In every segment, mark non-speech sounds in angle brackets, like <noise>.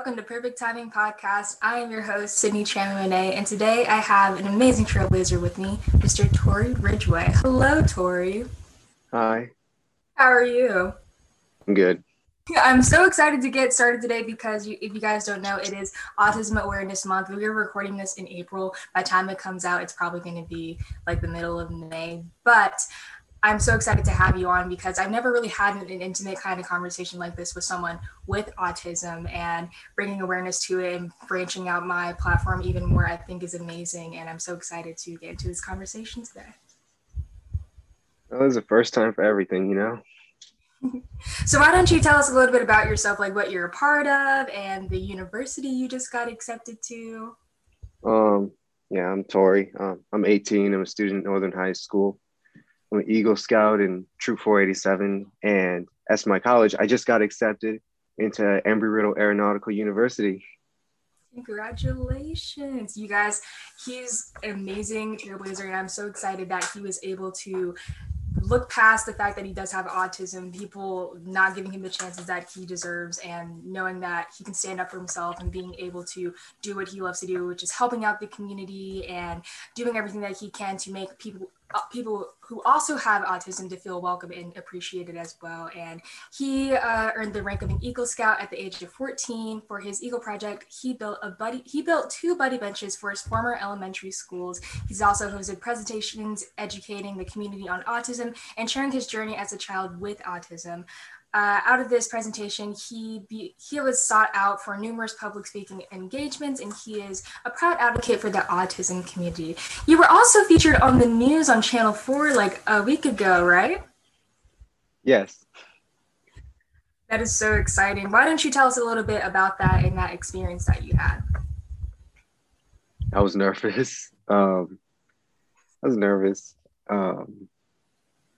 Welcome to Perfect Timing Podcast. I am your host, Sydnie Chamonet, and today I have an amazing trailblazer with me, Mr. Tory Ridgeway. Hello, Tory. Hi. How are you? I'm good. I'm so excited to get started today because you, if you guys don't know, it is Autism Awareness Month. We are recording this in April. By the time it comes out, it's probably going to be like the middle of May. But I'm so excited to have you on because I've never really had an, an, intimate kind of conversation like this with someone with autism and bringing awareness to it and branching out my platform even more, I think is amazing. And I'm so excited to get into this conversation today. Well, it's the first time for everything, you know? <laughs> so why don't you tell us a little bit about yourself, like what you're a part of and the university you just got accepted to? Um, yeah, I'm Tory. Um, I'm 18. I'm a student at Northern High School. I'm an Eagle Scout in Troop 487. And as my college, I just got accepted into Embry-Riddle Aeronautical University. Congratulations, you guys. He's amazing trailblazer, and I'm so excited that he was able to look past the fact that he does have autism, people not giving him the chances that he deserves, and knowing that he can stand up for himself and being able to do what he loves to do, which is helping out the community and doing everything that he can to make people people who also have autism to feel welcome and appreciated as well. And he uh, earned the rank of an Eagle Scout at the age of 14 for his Eagle project. He built a buddy. He built two buddy benches for his former elementary schools. He's also hosted presentations educating the community on autism and sharing his journey as a child with autism. Uh, out of this presentation, he be, he was sought out for numerous public speaking engagements, and he is a proud advocate for the autism community. You were also featured on the news on Channel Four like a week ago, right? Yes. That is so exciting. Why don't you tell us a little bit about that and that experience that you had? I was nervous. <laughs> Um, I was nervous. Um,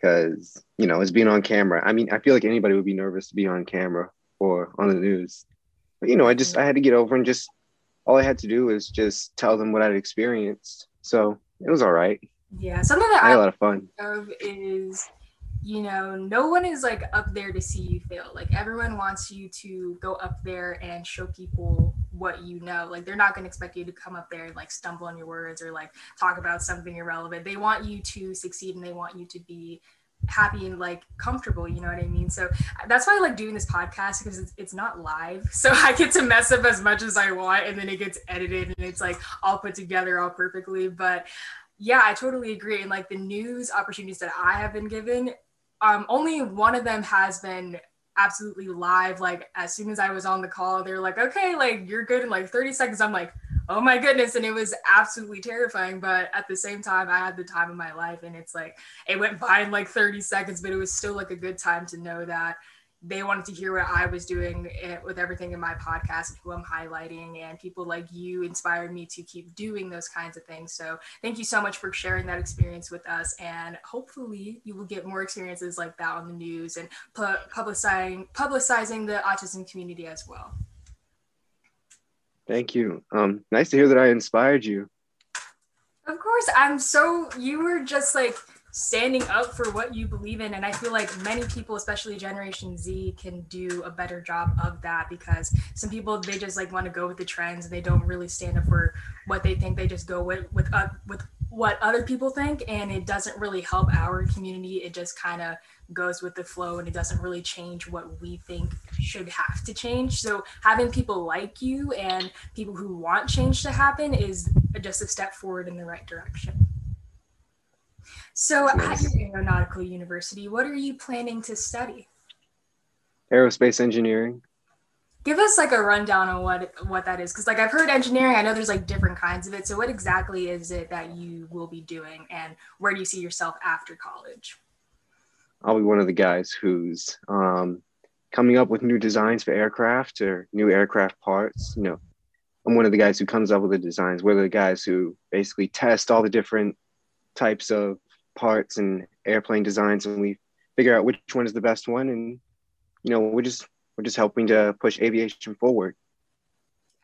because you know it's being on camera. I mean, I feel like anybody would be nervous to be on camera or on the news. But you know, I just I had to get over and just all I had to do was just tell them what I'd experienced. So it was all right. Yeah, something that I had a lot of fun. Of is you know, no one is like up there to see you fail. Like everyone wants you to go up there and show people what you know. Like they're not going to expect you to come up there and like stumble on your words or like talk about something irrelevant. They want you to succeed and they want you to be happy and like comfortable you know what i mean so that's why i like doing this podcast because it's, it's not live <laughs> so i get to mess up as much as i want and then it gets edited and it's like all put together all perfectly but yeah i totally agree and like the news opportunities that i have been given um, only one of them has been absolutely live. Like as soon as I was on the call, they're like, okay, like you're good in like 30 seconds. I'm like, oh my goodness. And it was absolutely terrifying. But at the same time, I had the time of my life. And it's like, it went by in like 30 seconds, but it was still like a good time to know that they wanted to hear what I was doing eh, with everything in my podcast and who I'm highlighting. And people like you inspired me to keep doing those kinds of things. So thank you so much for sharing that experience with us. And hopefully you will get more experiences like that on the news and pu- publicizing publicizing the autism community as well. Thank you. Um, nice to hear that I inspired you. Of course, I'm so you were just like standing up for what you believe in. And i feel like many people especially generation z can do a better job of that because some people they just like want to go with the trends. And they don't really stand up for what they think. They just go with with uh, with what other people think. And it doesn't really help our community. It just kind of goes with the flow and it doesn't really change what we think should have to change. So having people like you and people who want change to happen is just a step forward in the right direction so, at your aeronautical university, what are you planning to study? Aerospace engineering. Give us like a rundown on what what that is, because like I've heard engineering. I know there's like different kinds of it. So, what exactly is it that you will be doing, and where do you see yourself after college? I'll be one of the guys who's um, coming up with new designs for aircraft or new aircraft parts. You know, I'm one of the guys who comes up with the designs. We're the guys who basically test all the different types of parts and airplane designs and we figure out which one is the best one and you know we're just we're just helping to push aviation forward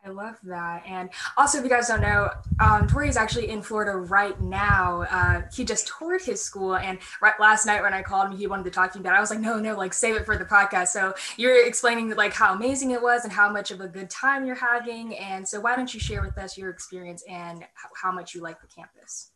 I love that. And also, if you guys don't know, um, Tory is actually in Florida right now. Uh, he just toured his school. And right last night when I called him, he wanted to talk to me about it. I was like, no, no, like save it for the podcast. So you're explaining like how amazing it was and how much of a good time you're having. And so why don't you share with us your experience and how much you like the campus?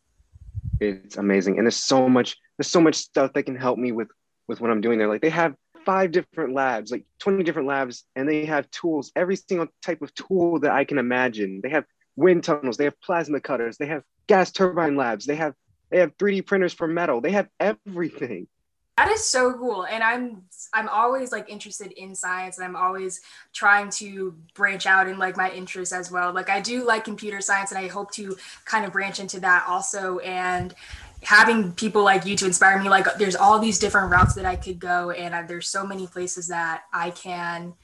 It's amazing. And there's so much, there's so much stuff that can help me with, with what I'm doing there. Like they have five different labs, like 20 different labs, and they have tools, every single type of tool that I can imagine. They have wind tunnels, they have plasma cutters, they have gas turbine labs, they have they have 3D printers for metal, they have everything. That is so cool. And I'm I'm always like interested in science and I'm always trying to branch out in like my interests as well. Like I do like computer science and I hope to kind of branch into that also. And having people like you to inspire me like there's all these different routes that i could go and I, there's so many places that i can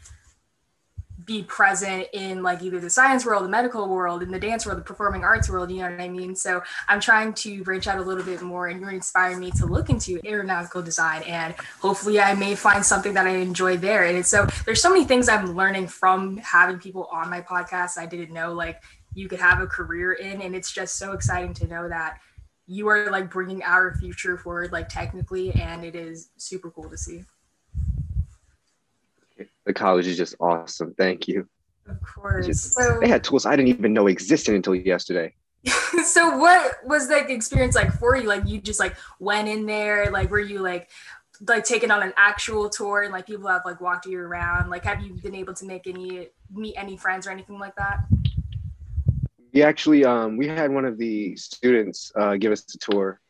be present in like either the science world the medical world in the dance world the performing arts world you know what i mean? So i'm trying to branch out a little bit more and you're inspiring me to look into aeronautical design and hopefully i may find something that i enjoy there. And so there's so many things i'm learning from having people on my podcast i didn't know like you could have a career in. And it's just so exciting to know that you are like bringing our future forward like technically and it is super cool to see the college is just awesome. Thank you. Of course. Just, so, they had tools i didn't even know existed until yesterday. <laughs> So what was the experience like for you? Like you just like went in there like were you like like taken on an actual tour and like people have like walked you around? Like have you been able to make any meet any friends or anything like that? We actually um, we had one of the students uh, give us a tour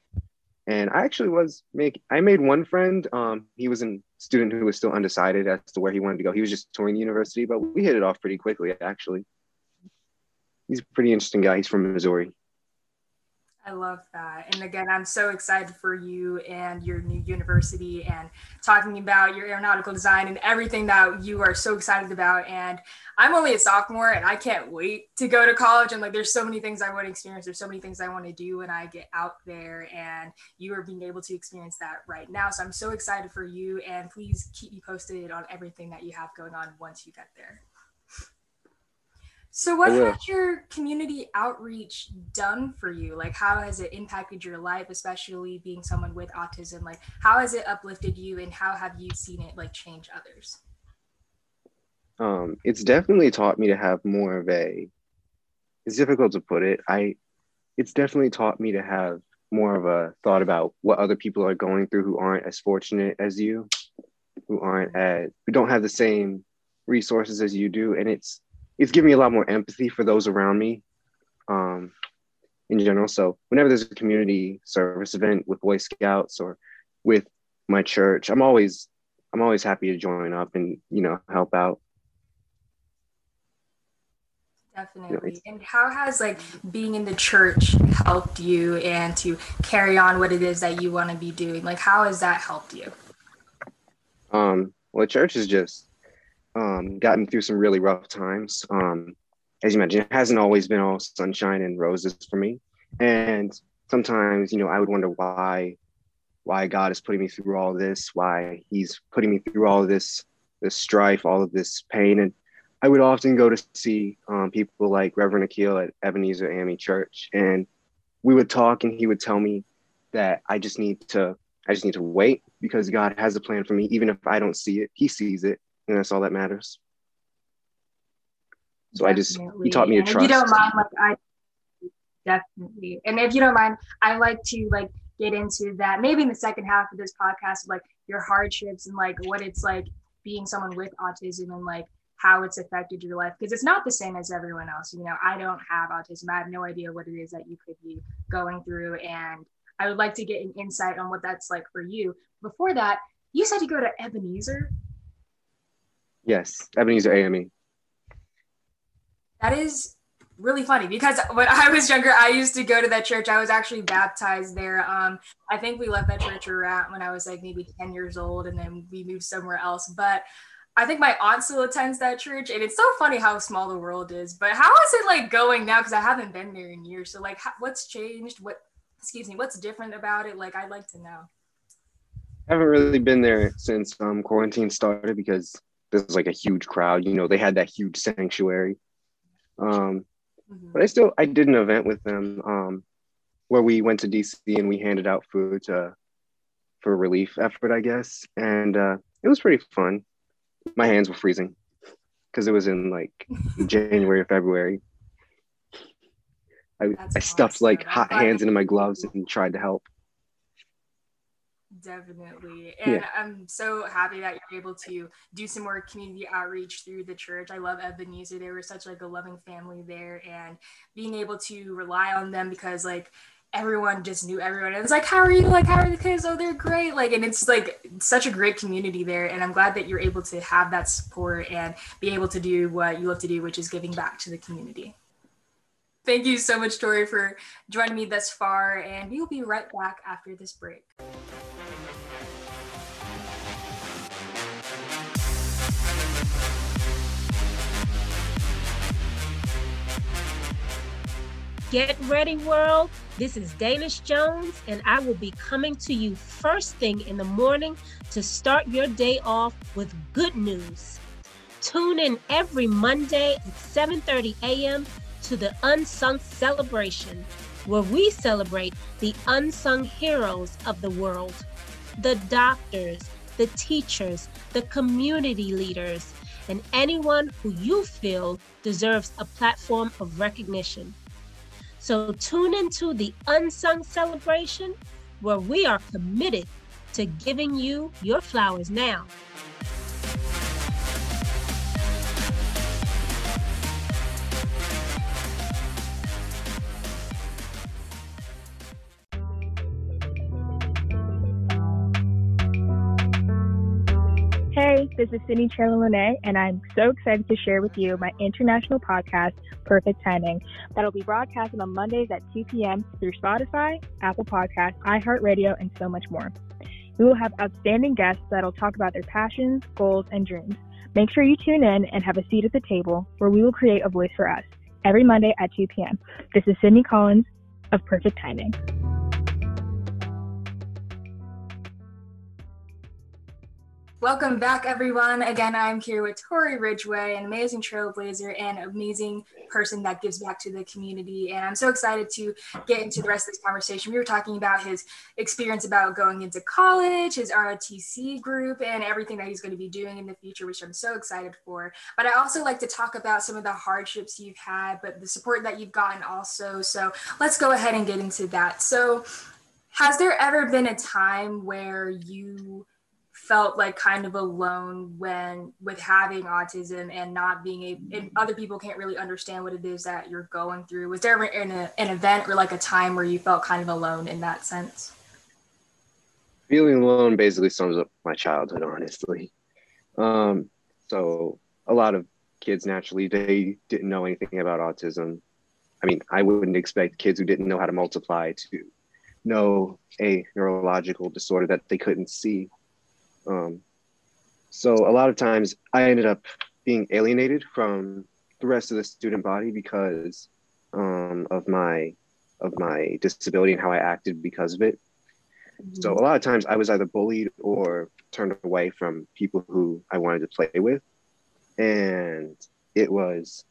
and i actually was make i made one friend um, he was a student who was still undecided as to where he wanted to go. He was just touring the university but we hit it off pretty quickly actually. He's a pretty interesting guy. He's from missouri I love that. And again, I'm so excited for you and your new university and talking about your aeronautical design and everything that you are so excited about. And I'm only a sophomore and I can't wait to go to college. And like, there's so many things I want to experience. There's so many things I want to do when I get out there. And you are being able to experience that right now. So I'm so excited for you. And please keep me posted on everything that you have going on once you get there. So, what has your community outreach done for you? Like, how has it impacted your life, especially being someone with autism? Like, how has it uplifted you, and how have you seen it like change others? Um, it's definitely taught me to have more of a. It's difficult to put it. I, it's definitely taught me to have more of a thought about what other people are going through who aren't as fortunate as you, who aren't as who don't have the same resources as you do, and it's it's given me a lot more empathy for those around me um, in general. So whenever there's a community service event with Boy Scouts or with my church, I'm always I'm always happy to join up and you know help out. Definitely. and how has like being in the church helped you and to carry on what it is that you want to be doing? Like how has that helped you? Um, well, church is just um, gotten through some really rough times. Um, as you mentioned, it hasn't always been all sunshine and roses for me. And sometimes, you know, I would wonder why, why God is putting me through all this, why He's putting me through all this, this strife, all of this pain. And I would often go to see um, people like Reverend Akil at Ebenezer AME Church, and we would talk, and he would tell me that I just need to, I just need to wait because God has a plan for me, even if I don't see it. He sees it, and that's all that matters. So definitely. I just he taught me to and trust. If you don't mind, like I definitely, and if you don't mind, I like to like get into that maybe in the second half of this podcast, like your hardships and like what it's like being someone with autism and like how it's affected your life because it's not the same as everyone else. You know, I don't have autism. I have no idea what it is that you could be going through, and I would like to get an insight on what that's like for you. Before that, you said you go to Ebenezer. Yes, Ebenezer AME. That is really funny because when I was younger, I used to go to that church. I was actually baptized there. Um, I think we left that church around when I was like maybe 10 years old and then we moved somewhere else. But I think my aunt still attends that church. And it's so funny how small the world is. But how is it like going now? Because I haven't been there in years. So, like, how, what's changed? What, excuse me, what's different about it? Like, I'd like to know. I haven't really been there since um, quarantine started because there's like a huge crowd. You know, they had that huge sanctuary. Um, mm-hmm. But I still I did an event with them um, where we went to DC and we handed out food to, for relief effort, I guess, and uh, it was pretty fun. My hands were freezing because it was in like <laughs> January or February. I, I stuffed awesome. like hot hands into my gloves and tried to help. Definitely. And yeah. I'm so happy that you're able to do some more community outreach through the church. I love Ebenezer. They were such like a loving family there and being able to rely on them because like everyone just knew everyone. It was like, how are you? Like, how are the kids? Oh, they're great. Like, and it's like such a great community there. And I'm glad that you're able to have that support and be able to do what you love to do, which is giving back to the community. Thank you so much, Tory, for joining me thus far. And we will be right back after this break. Get ready, world. This is Danish Jones, and I will be coming to you first thing in the morning to start your day off with good news. Tune in every Monday at 7:30 a.m. to the Unsung Celebration, where we celebrate the unsung heroes of the world, the doctors, the teachers, the community leaders, and anyone who you feel deserves a platform of recognition. So tune into the Unsung Celebration, where we are committed to giving you your flowers now. This is Sydnie Cherla and I'm so excited to share with you my international podcast, Perfect Timing, that'll be broadcasted on Mondays at 2 p.m. through Spotify, Apple Podcasts, iHeartRadio, and so much more. We will have outstanding guests that'll talk about their passions, goals, and dreams. Make sure you tune in and have a seat at the table where we will create a voice for us every Monday at 2 p.m. This is Sydnie Collins of Perfect Timing. Welcome back, everyone. Again, I'm here with Tory Ridgeway, an amazing trailblazer and amazing person that gives back to the community. And I'm so excited to get into the rest of this conversation. We were talking about his experience about going into college, his ROTC group, and everything that he's going to be doing in the future, which I'm so excited for. But I also like to talk about some of the hardships you've had, but the support that you've gotten also. So let's go ahead and get into that. So, has there ever been a time where you felt like kind of alone when with having autism and not being able and other people can't really understand what it is that you're going through. Was there ever an, an event or like a time where you felt kind of alone in that sense? Feeling alone basically sums up my childhood honestly. Um, so a lot of kids naturally they didn't know anything about autism. I mean i wouldn't expect kids who didn't know how to multiply to know a neurological disorder that they couldn't see um, so a lot of times I ended up being alienated from the rest of the student body because um, of my of my disability and how I acted because of it. Mm-hmm. So a lot of times I was either bullied or turned away from people who I wanted to play with, and it was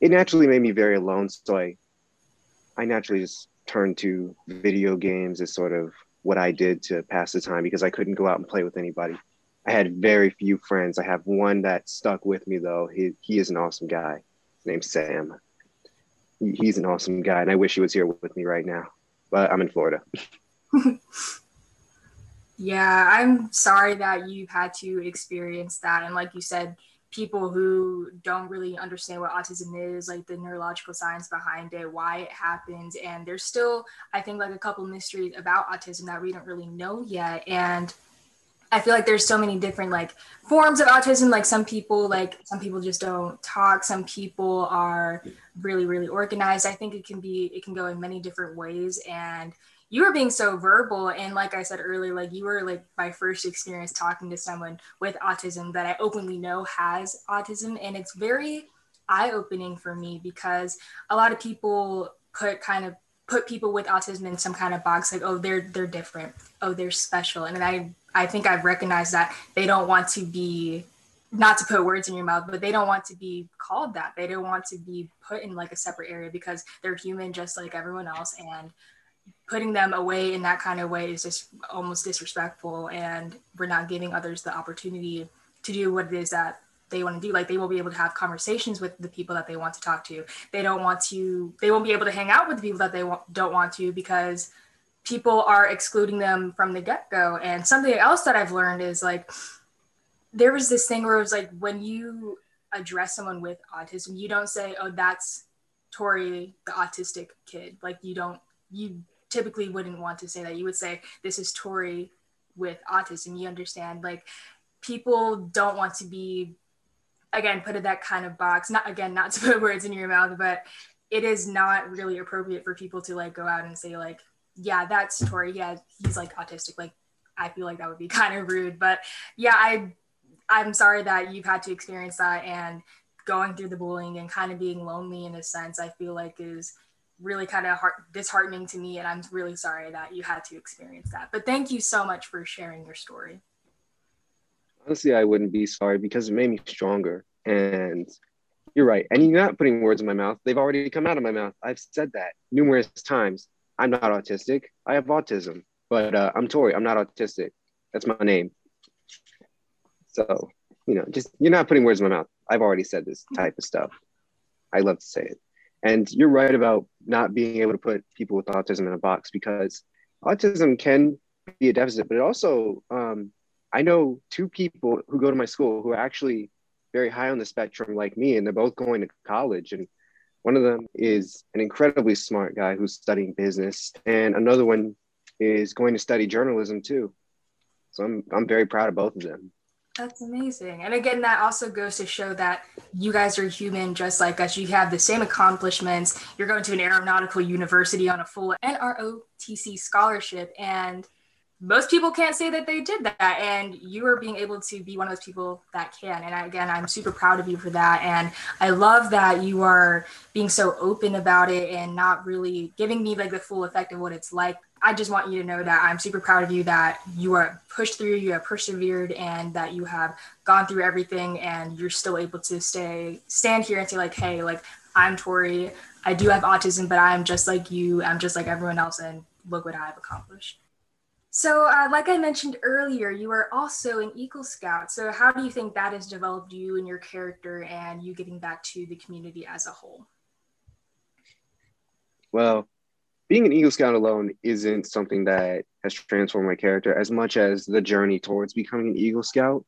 it naturally made me very alone. So I I naturally just turned to video games as sort of what I did to pass the time because I couldn't go out and play with anybody. I had very few friends. I have one that stuck with me though. He he is an awesome guy. His name's Sam. He, he's an awesome guy, and I wish he was here with me right now. But I'm in Florida. <laughs> yeah, I'm sorry that you've had to experience that. And like you said, people who don't really understand what autism is, like the neurological science behind it, why it happens. And there's still, I think, like a couple mysteries about autism that we don't really know yet. And I feel like there's so many different like forms of autism. Like some people, like some people just don't talk. Some people are really, really organized. I think it can be, it can go in many different ways. And you were being so verbal and like i said earlier like you were like my first experience talking to someone with autism that i openly know has autism and it's very eye-opening for me because a lot of people put kind of put people with autism in some kind of box like oh they're they're different oh they're special and i i think i've recognized that they don't want to be not to put words in your mouth, but they don't want to be called that. They don't want to be put in like a separate area because they're human just like everyone else. And putting them away in that kind of way is just almost disrespectful. And we're not giving others the opportunity to do what it is that they want to do. Like they won't be able to have conversations with the people that they want to talk to. They don't want to, they won't be able to hang out with the people that they don't want to because people are excluding them from the get go. And something else that I've learned is like, there was this thing where it was like when you address someone with autism, you don't say, "Oh, that's Tory, the autistic kid." Like you don't, you typically wouldn't want to say that. You would say, "This is Tory with autism." You understand? Like people don't want to be, again, put in that kind of box. Not again, not to <laughs> put words in your mouth, but it is not really appropriate for people to like go out and say like, "Yeah, that's Tory. Yeah, he's like autistic." Like I feel like that would be <laughs> kind of rude, but yeah, I I'm sorry that you've had to experience that and going through the bullying and kind of being lonely in a sense, I feel like is really kind of heart- disheartening to me. And I'm really sorry that you had to experience that. But thank you so much for sharing your story. Honestly, I wouldn't be sorry because it made me stronger. And you're right. And you're not putting words in my mouth. They've already come out of my mouth. I've said that numerous times. I'm not autistic. I have autism, but uh, I'm Tory. I'm not autistic. That's my name. So, you know, just you're not putting words in my mouth. I've already said this type of stuff. I love to say it. And you're right about not being able to put people with autism in a box because autism can be a deficit, but it also, um, I know two people who go to my school who are actually very high on the spectrum like me, and they're both going to college. And one of them is an incredibly smart guy who's studying business, and another one is going to study journalism too. So I'm, I'm very proud of both of them. That's amazing. And again, that also goes to show that you guys are human just like us. You have the same accomplishments. You're going to an aeronautical university on a full NROTC scholarship. And most people can't say that they did that. And you are being able to be one of those people that can. And again, I'm super proud of you for that. And I love that you are being so open about it and not really giving me like the full effect of what it's like I just want you to know that I'm super proud of you that you are pushed through, you have persevered, and that you have gone through everything, and you're still able to stay stand here and say like, hey, like I'm Tory, I do have autism, but I'm just like you, I'm just like everyone else, and look what I've accomplished. So, uh, like I mentioned earlier, you are also an Eagle Scout. So, how do you think that has developed you and your character, and you getting back to the community as a whole? Well, being an Eagle Scout alone isn't something that has transformed my character as much as the journey towards becoming an Eagle Scout.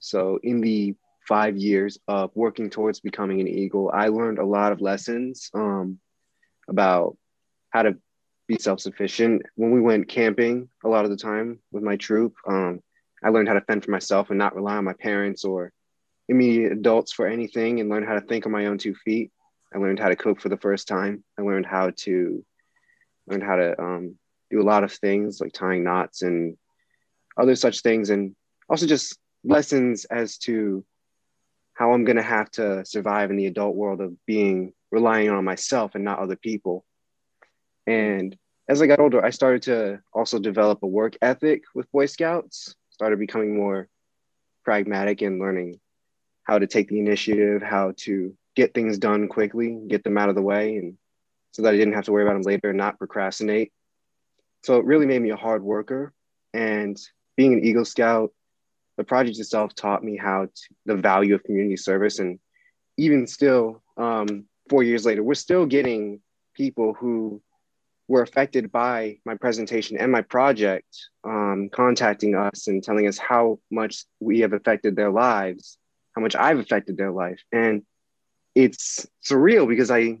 So, in the five years of working towards becoming an Eagle, I learned a lot of lessons um, about how to be self sufficient. When we went camping, a lot of the time with my troop, um, I learned how to fend for myself and not rely on my parents or immediate adults for anything and learned how to think on my own two feet. I learned how to cook for the first time. I learned how to learned how to um, do a lot of things like tying knots and other such things, and also just lessons as to how I'm going to have to survive in the adult world of being relying on myself and not other people. And as I got older, I started to also develop a work ethic with Boy Scouts, started becoming more pragmatic and learning how to take the initiative, how to get things done quickly, get them out of the way, and so that I didn't have to worry about them later and not procrastinate. So it really made me a hard worker. And being an Eagle Scout, the project itself taught me how to, the value of community service. And even still, um, four years later, we're still getting people who were affected by my presentation and my project um, contacting us and telling us how much we have affected their lives, how much I've affected their life. And it's surreal because I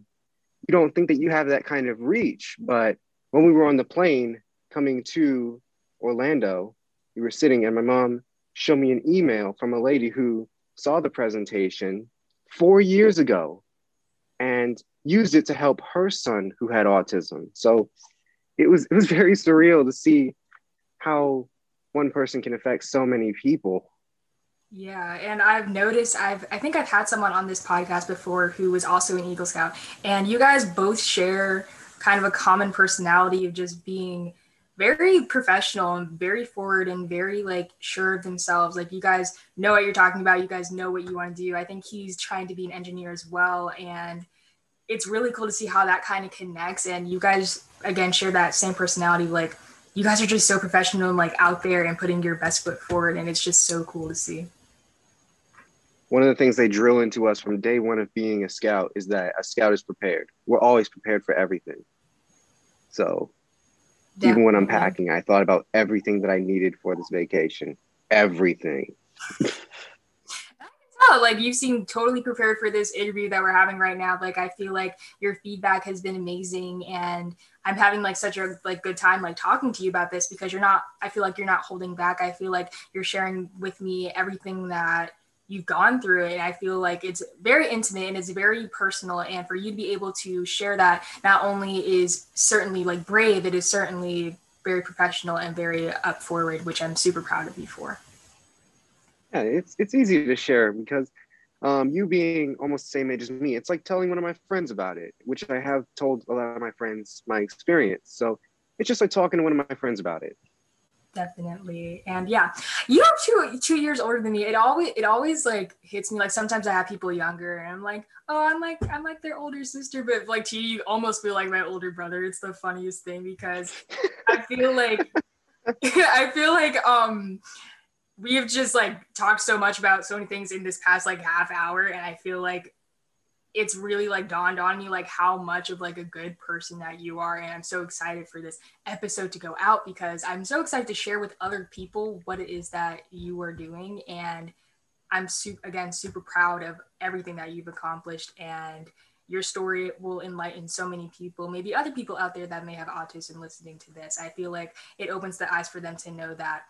you don't think that you have that kind of reach. But when we were on the plane coming to Orlando, we were sitting and my mom showed me an email from a lady who saw the presentation four years ago and used it to help her son who had autism. So it was it was <laughs> very surreal to see how one person can affect so many people yeah, and I've noticed I've I think I've had someone on this podcast before who was also an Eagle Scout, and you guys both share kind of a common personality of just being very professional and very forward and very like sure of themselves. Like you guys know what you're talking about. You guys know what you want to do. I think he's trying to be an engineer as well. And it's really cool to see how that kind of connects. And you guys again share that same personality. Like you guys are just so professional and like out there and putting your best foot forward. And it's just so cool to see. One of the things they drill into us from day one of being a scout is that a scout is prepared. We're always prepared for everything. So Definitely. even when I'm packing, I thought about everything that I needed for this vacation. Everything. tell <laughs> oh, like you seem totally prepared for this interview that we're having right now like i feel like your feedback has been amazing and i'm having like such a like good time like talking to you about this because you're not i feel like you're not holding back i feel like you're sharing with me everything that you've gone through it and i feel like it's very intimate and it's very personal and for you to be able to share that not only is certainly like brave it is certainly very professional and very up forward which i'm super proud of you for yeah, it's it's easy to share because um, you being almost the same age as me, it's like telling one of my friends about it, which I have told a lot of my friends my experience. So it's just like talking to one of my friends about it. Definitely, and yeah, you are two two years older than me. It always it always like hits me. Like sometimes I have people younger, and I'm like, oh, I'm like I'm like their older sister, but like to you, you almost feel like my older brother. It's the funniest thing because I feel like <laughs> I feel like um we have just like talked so much about so many things in this past like half hour and i feel like it's really like dawned on me like how much of like a good person that you are and i'm so excited for this episode to go out because i'm so excited to share with other people what it is that you are doing and i'm super again super proud of everything that you've accomplished and your story will enlighten so many people maybe other people out there that may have autism listening to this. I feel like it opens the eyes for them to know that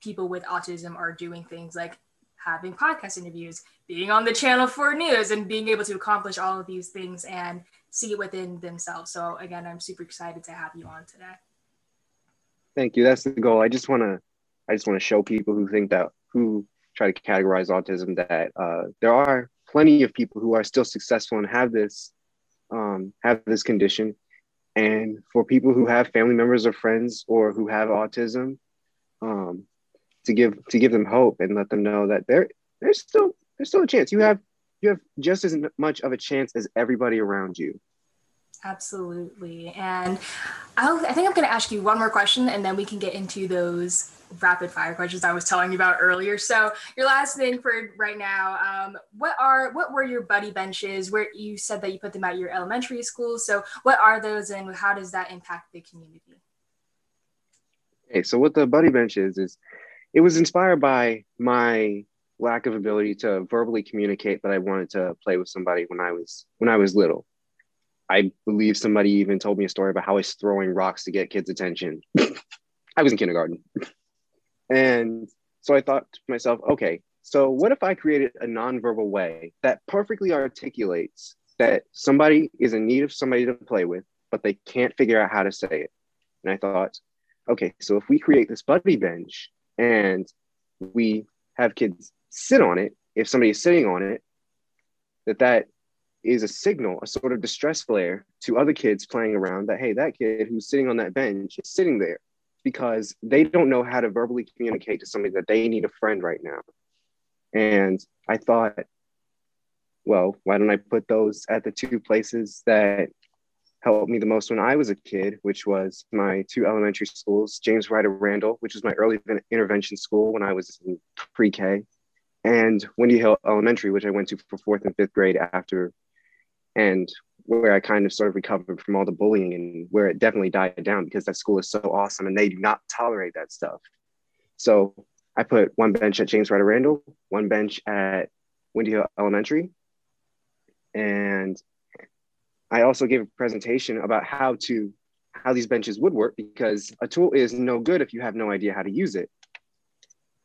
people with autism are doing things like having podcast interviews, being on the channel for news, and being able to accomplish all of these things and see it within themselves. So again, I'm super excited to have you on today. Thank you. That's the goal. I just want to, I just want to show people who think that who try to categorize autism that uh, there are plenty of people who are still successful and have this, um, have this condition. And for people who have family members or friends or who have autism, um, to give to give them hope and let them know that there there's still there's still a chance. You have you have just as much of a chance as everybody around you. Absolutely. And I'll, I think I'm going to ask you one more question and then we can get into those rapid fire questions I was telling you about earlier. So your last thing for right now, um, what are what were your buddy benches? Where you said that you put them at your elementary school. So what are those and how does that impact the community? Okay, so what the buddy bench is is it was inspired by my lack of ability to verbally communicate that I wanted to play with somebody when I was when I was little. I believe somebody even told me a story about how I was throwing rocks to get kids' attention. <laughs> I was in kindergarten. and so I thought to myself, okay, so what if I created a nonverbal way that perfectly articulates that somebody is in need of somebody to play with, but they can't figure out how to say it? And I thought, okay, so if we create this buddy bench and we have kids sit on it. If somebody is sitting on it that that is a signal a sort of distress flare to other kids playing around that hey that kid who's sitting on that bench is sitting there because they don't know how to verbally communicate to somebody that they need a friend right now. And i thought well why don't i put those at the two places that helped me the most when I was a kid, which was my two elementary schools, James Ryder Randall, which was my early intervention school when I was in pre-K, and Windy Hill Elementary, which I went to for fourth and fifth grade after, and where I kind of sort of recovered from all the bullying and where it definitely died down because that school is so awesome and they do not tolerate that stuff. So I put one bench at James Ryder Randall, one bench at Windy Hill Elementary, and I also gave a presentation about how to how these benches would work because a tool is no good if you have no idea how to use it.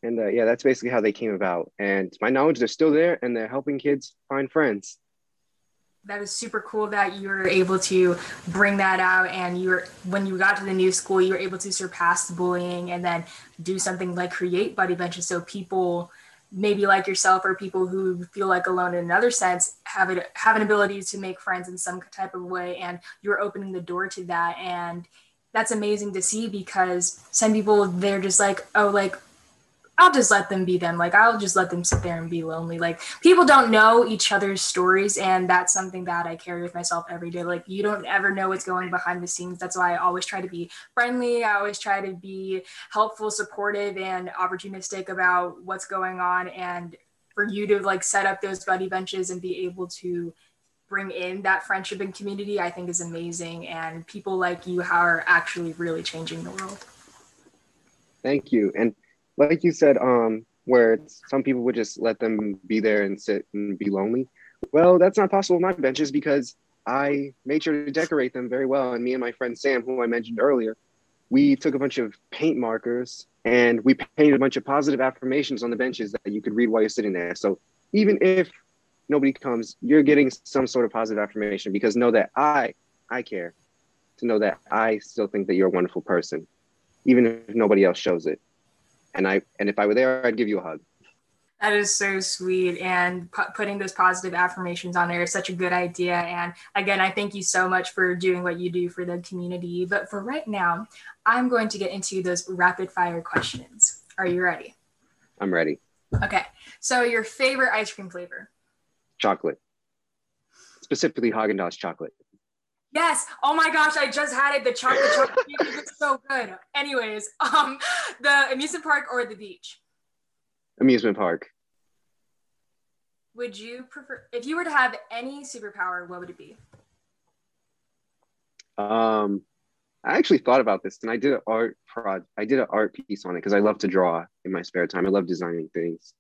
And uh, yeah, that's basically how they came about. And my knowledge, they're still there and they're helping kids find friends. That is super cool that you were able to bring that out. And you were, when you got to the new school, you were able to surpass bullying and then do something like create buddy benches so people maybe like yourself or people who feel like alone in another sense have it have an ability to make friends in some type of way and you're opening the door to that. And that's amazing to see because some people they're just like, oh, like I'll just let them be them. Like I'll just let them sit there and be lonely. Like people don't know each other's stories, and that's something that I carry with myself every day. Like you don't ever know what's going behind the scenes. That's why I always try to be friendly. I always try to be helpful, supportive, and opportunistic about what's going on. And for you to like set up those buddy benches and be able to bring in that friendship and community, I think is amazing. And people like you are actually really changing the world. Thank you. And like you said, um, where some people would just let them be there and sit and be lonely. Well, that's not possible with my benches because I made sure to decorate them very well. And me and my friend Sam, who I mentioned earlier, we took a bunch of paint markers and we painted a bunch of positive affirmations on the benches that you could read while you're sitting there. So even if nobody comes, you're getting some sort of positive affirmation because know that I, I care to know that I still think that you're a wonderful person, even if nobody else shows it and I and if I were there, I'd give you a hug. That is so sweet. And pu- putting those positive affirmations on there is such a good idea. And again, I thank you so much for doing what you do for the community. But for right now, I'm going to get into those rapid fire questions. Are you ready? I'm ready. Okay. So, your favorite ice cream flavor? Chocolate. Specifically, Häagen-Dazs chocolate. Yes. Oh my gosh, I just had it. The chocolate chocolate <laughs> it's so good. Anyways, um, <laughs> the amusement park or the beach? Amusement park. Would you prefer if you were to have any superpower, what would it be? Um, I actually thought about this, and I did an art prod. I did an art piece on it because I love to draw in my spare time. I love designing things.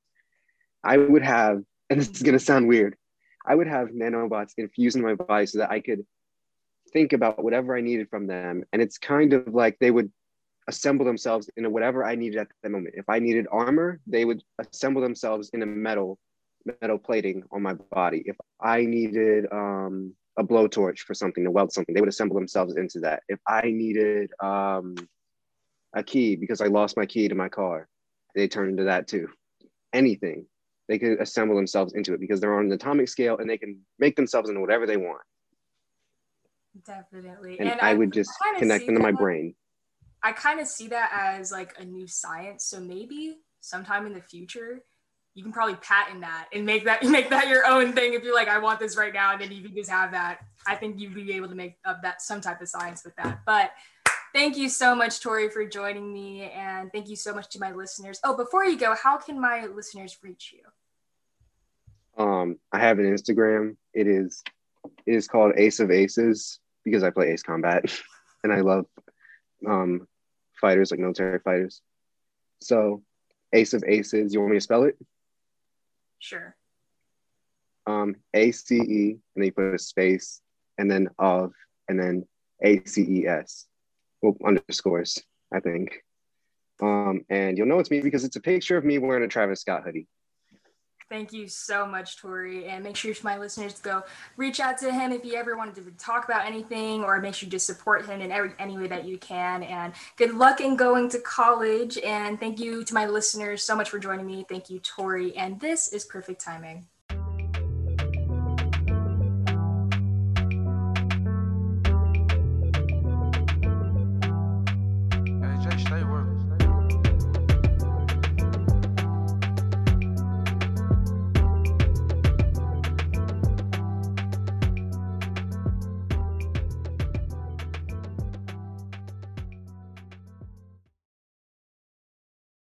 I would have, and this is gonna sound weird. I would have nanobots infused in my body so that I could think about whatever I needed from them. And it's kind of like they would assemble themselves into whatever I needed at the moment. If I needed armor, they would assemble themselves in a metal metal plating on my body. If I needed um, a blowtorch for something to weld something, they would assemble themselves into that. If I needed um, a key because I lost my key to my car, they turn into that too. Anything, they could assemble themselves into it because they're on an atomic scale and they can make themselves into whatever they want. Definitely. And, and I, I, would just connect them to my brain. I kind of see that as like a new science. So maybe sometime in the future, you can probably patent that and make that <laughs> make that your own thing if you're like, I want this right now, and then you can just have that. I think you'd be able to make up that some type of science with that. But thank you so much, Tory, for joining me, and thank you so much to my listeners. Oh, before you go, how can my listeners reach you? Um, I have an Instagram. It is it is called Ace of Aces because I play Ace Combat <laughs> and I love um, fighters like military fighters. So Ace of Aces, you want me to spell it? Sure. Um, A C E, and then you put a space, and then of, and then A C E S. Well, underscores, I think. Um, and you'll know it's me because it's a picture of me wearing a Travis Scott hoodie. Thank you so much, Tory. And make sure for my listeners to go reach out to him if you ever wanted to talk about anything or make sure to support him in every any way that you can. And good luck in going to college. And thank you to my listeners so much for joining me. Thank you, Tory. And this is perfect timing.